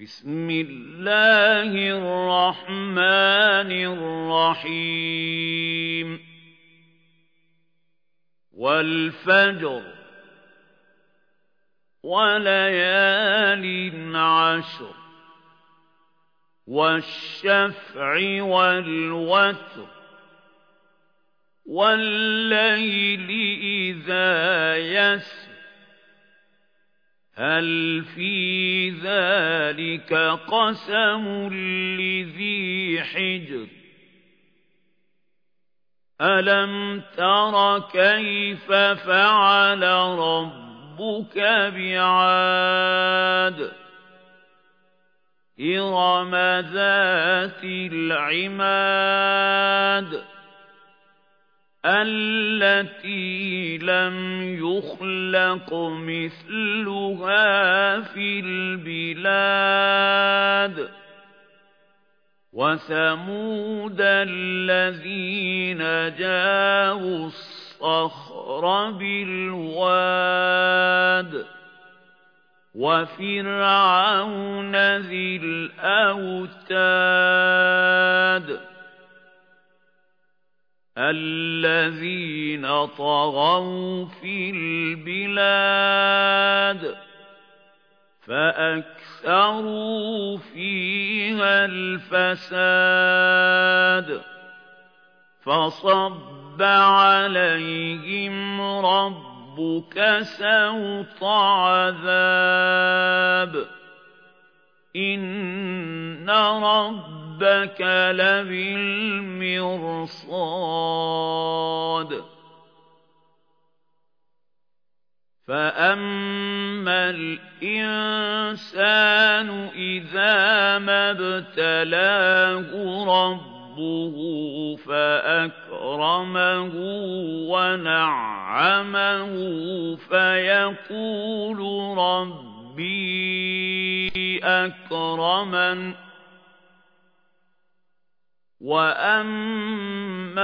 بسم الله الرحمن الرحيم. والفجر وليال عشر والشفع والوتر والليل إذا يسر. هل في ذلك قسم لذي حجر؟ ألم تر كيف فعل ربك بعاد؟ إرم ذات العماد. التي لم يخلق مثلها في البلاد وثمود الذين جاءوا الصخر بالواد وفرعون ذي الأوتاد الذين طغوا في البلاد فأكثروا فيها الفساد فصب عليهم ربك سوط عذاب إن ربك لبالمرصاد. فأما الإنسان إذا ما ابتلاه ربه فأكرمه ونعمه فيقول ربي أكرمن وَأَمَّا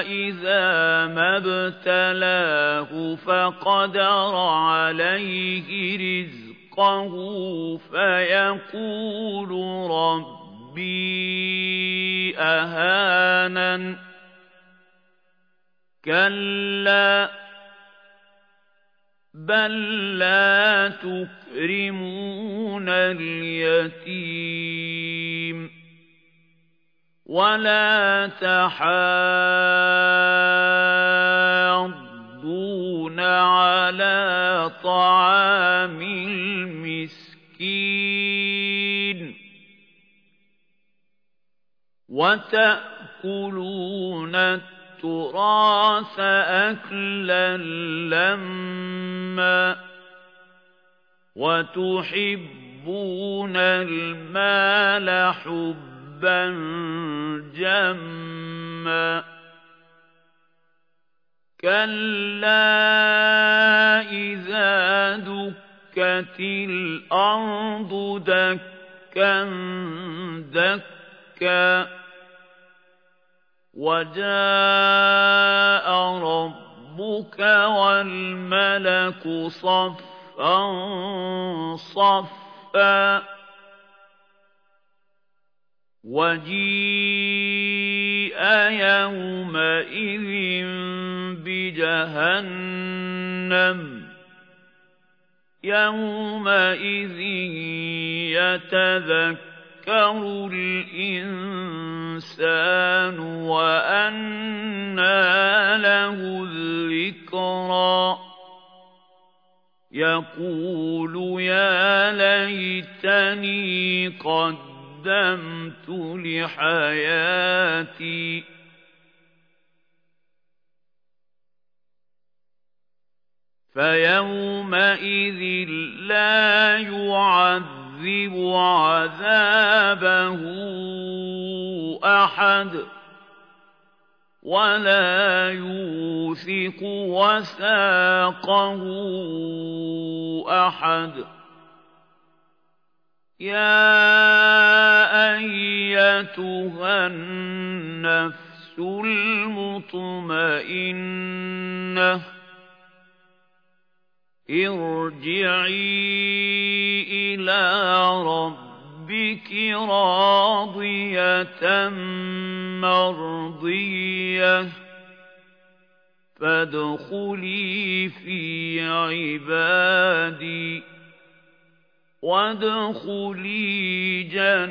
إِذَا مَا ابْتَلَاهُ فَقَدَرَ عَلَيْهِ رِزْقَهُ فَيَقُولُ رَبِّي أَهَانَنِ كَلَّا بَل لَّا تُكْرِمُونَ الْيَتِيمَ ولا تحاضون على طعام المسكين وتأكلون التراث أكلا لما وتحبون المال حبا حُبًّا جَمًّا كَلَّا إِذَا دُكَّتِ الْأَرْضُ دَكًّا دَكًّا وَجَاءَ رَبُّكَ وَالْمَلَكُ صَفًّا صَفًّا وَجِيءَ يَوْمَئِذٍ بِجَهَنَّمَ. يَوْمَئِذٍ يَتَذَكَّرُ الْإِنسَانُ وَأَنَّىٰ لَهُ الذِّكْرَىٰ. يَقُولُ يَا لَيْتَنِي قَدَّمْتُ قَدَّمْتُ لِحَيَاتِي. فَيَوْمَئِذٍ لَّا يُعَذِّبُ عَذَابَهُ أَحَدٌ وَلَا يُوثِقُ وَثَاقَهُ أَحَدٌ. يَا أَيَّتُهَا النَّفْسُ الْمُطْمَئِنَّةُ؟ ارْجِعِي إِلَىٰ رَبِّكِ رَاضِيَةً مَّرْضِيَّةً فَادْخُلِي فِي عِبَادِي. وَادْخُلِي جَنَّتِي.